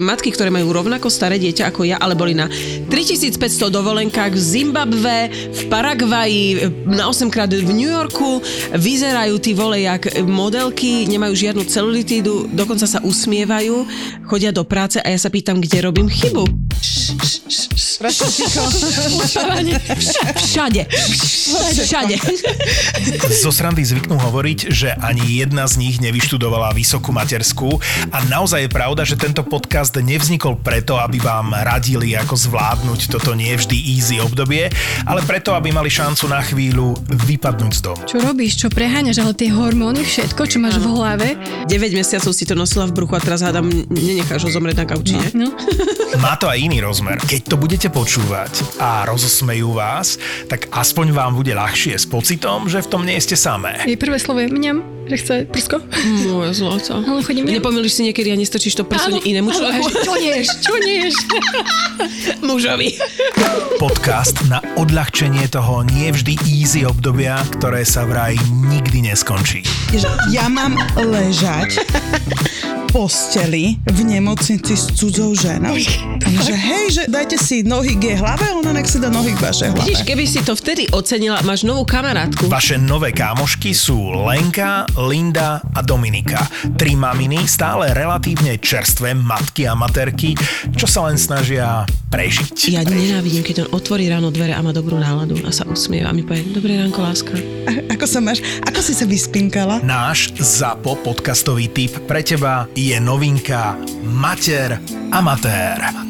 matky, ktoré majú rovnako staré dieťa ako ja, ale boli na 3500 dovolenkách v Zimbabve, v Paraguaji, na 8 krát v New Yorku, vyzerajú tí vole jak modelky, nemajú žiadnu celulitídu, dokonca sa usmievajú, chodia do práce a ja sa pýtam, kde robím chybu. Všade. Všade. Zo srandy zvyknú hovoriť, že ani jedna z nich nevyštudovala vysokú materskú a naozaj je pravda, že tento podcast nevznikol preto, aby vám radili, ako zvládnuť toto nie vždy easy obdobie, ale preto, aby mali šancu na chvíľu vypadnúť z domu. Čo robíš, čo preháňaš, ale tie hormóny, všetko, čo máš v hlave. 9 mesiacov si to nosila v bruchu a teraz hádam, nenecháš ho zomrieť na kauči, ne? No. Má to aj iný rozmer. Keď to budete počúvať a rozosmejú vás, tak aspoň vám bude ľahšie s pocitom, že v tom nie ste samé. Jej prvé slovo je mňam, že chce prsko. Moje zlato. Ale chodím mňam. Nepomýliš si niekedy a nestrčíš to prso inému človeku? Čo nieš, čo nieš? Mužovi. Podcast na odľahčenie toho nie vždy easy obdobia, ktoré sa vraj nikdy neskončí. ja mám ležať posteli v nemocnici s cudzou ženou. Že hej, že dajte si nohy k jej hlave, ona nech si dá nohy k vašej hlave. Vidíš, keby si to vtedy ocenila, máš novú kamarátku. Vaše nové kámošky sú Lenka, Linda a Dominika. Tri maminy, stále relatívne čerstvé matky a materky, čo sa len snažia prežiť. Ja nenávidím, keď on otvorí ráno dvere a má dobrú náladu a sa usmieva a mi povie, dobré ránko, láska. A- Ako sa máš? Ako si sa vyspinkala? Náš ZAPO podcastový tip pre teba je novinka Mater Amatér.